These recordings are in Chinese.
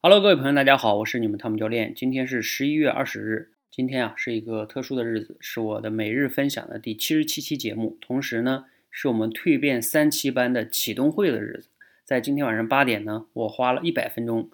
Hello，各位朋友，大家好，我是你们汤姆教练。今天是十一月二十日，今天啊是一个特殊的日子，是我的每日分享的第七十七期节目，同时呢是我们蜕变三期班的启动会的日子。在今天晚上八点呢，我花了一百分钟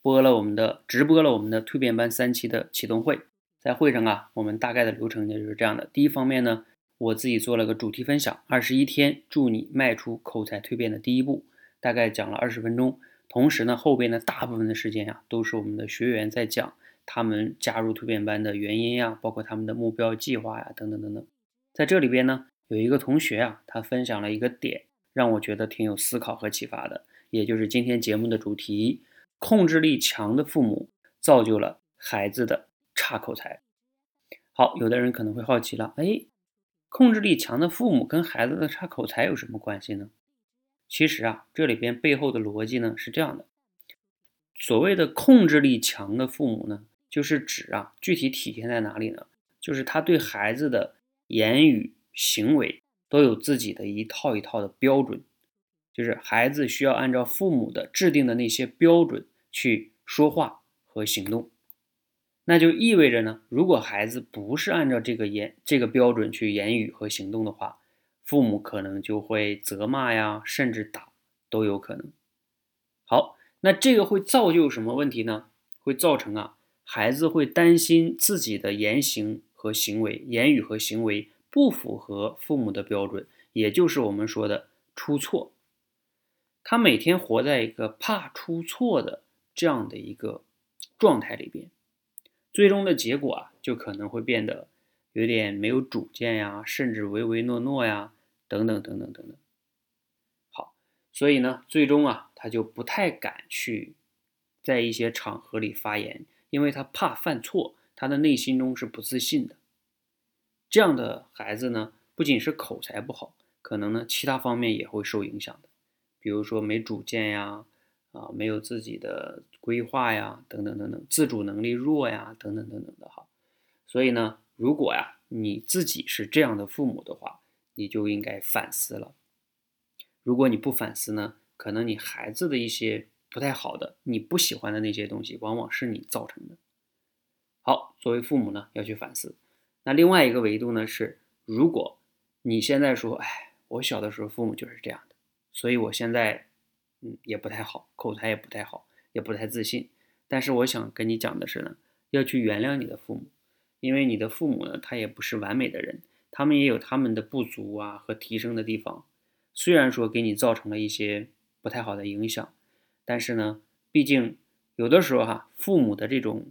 播了我们的直播了我们的蜕变班三期的启动会。在会上啊，我们大概的流程呢就是这样的：第一方面呢，我自己做了个主题分享，二十一天助你迈出口才蜕变的第一步，大概讲了二十分钟。同时呢，后边的大部分的时间呀，都是我们的学员在讲他们加入蜕变班的原因呀，包括他们的目标计划呀，等等等等。在这里边呢，有一个同学啊，他分享了一个点，让我觉得挺有思考和启发的，也就是今天节目的主题：控制力强的父母造就了孩子的差口才。好，有的人可能会好奇了，哎，控制力强的父母跟孩子的差口才有什么关系呢？其实啊，这里边背后的逻辑呢是这样的：所谓的控制力强的父母呢，就是指啊，具体体现在哪里呢？就是他对孩子的言语行为都有自己的一套一套的标准，就是孩子需要按照父母的制定的那些标准去说话和行动。那就意味着呢，如果孩子不是按照这个言这个标准去言语和行动的话，父母可能就会责骂呀，甚至打都有可能。好，那这个会造就什么问题呢？会造成啊，孩子会担心自己的言行和行为、言语和行为不符合父母的标准，也就是我们说的出错。他每天活在一个怕出错的这样的一个状态里边，最终的结果啊，就可能会变得有点没有主见呀，甚至唯唯诺诺呀。等等等等等等，好，所以呢，最终啊，他就不太敢去在一些场合里发言，因为他怕犯错，他的内心中是不自信的。这样的孩子呢，不仅是口才不好，可能呢，其他方面也会受影响的，比如说没主见呀，啊，没有自己的规划呀，等等等等，自主能力弱呀，等等等等的哈。所以呢，如果呀，你自己是这样的父母的话，你就应该反思了。如果你不反思呢，可能你孩子的一些不太好的、你不喜欢的那些东西，往往是你造成的。好，作为父母呢，要去反思。那另外一个维度呢是，如果你现在说，哎，我小的时候父母就是这样的，所以我现在嗯也不太好，口才也不太好，也不太自信。但是我想跟你讲的是呢，要去原谅你的父母，因为你的父母呢，他也不是完美的人。他们也有他们的不足啊和提升的地方，虽然说给你造成了一些不太好的影响，但是呢，毕竟有的时候哈，父母的这种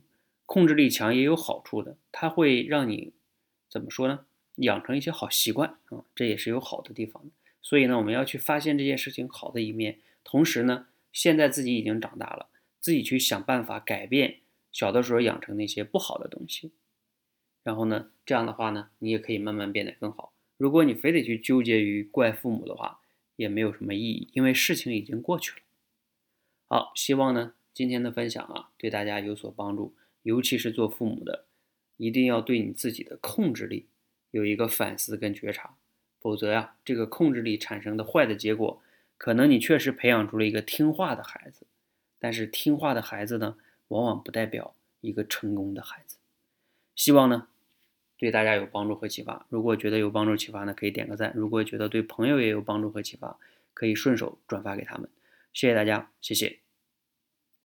控制力强也有好处的，他会让你怎么说呢？养成一些好习惯啊，这也是有好的地方的。所以呢，我们要去发现这件事情好的一面，同时呢，现在自己已经长大了，自己去想办法改变小的时候养成那些不好的东西。然后呢，这样的话呢，你也可以慢慢变得更好。如果你非得去纠结于怪父母的话，也没有什么意义，因为事情已经过去了。好，希望呢今天的分享啊对大家有所帮助，尤其是做父母的，一定要对你自己的控制力有一个反思跟觉察，否则呀，这个控制力产生的坏的结果，可能你确实培养出了一个听话的孩子，但是听话的孩子呢，往往不代表一个成功的孩子。希望呢。对大家有帮助和启发。如果觉得有帮助启发呢，可以点个赞；如果觉得对朋友也有帮助和启发，可以顺手转发给他们。谢谢大家，谢谢。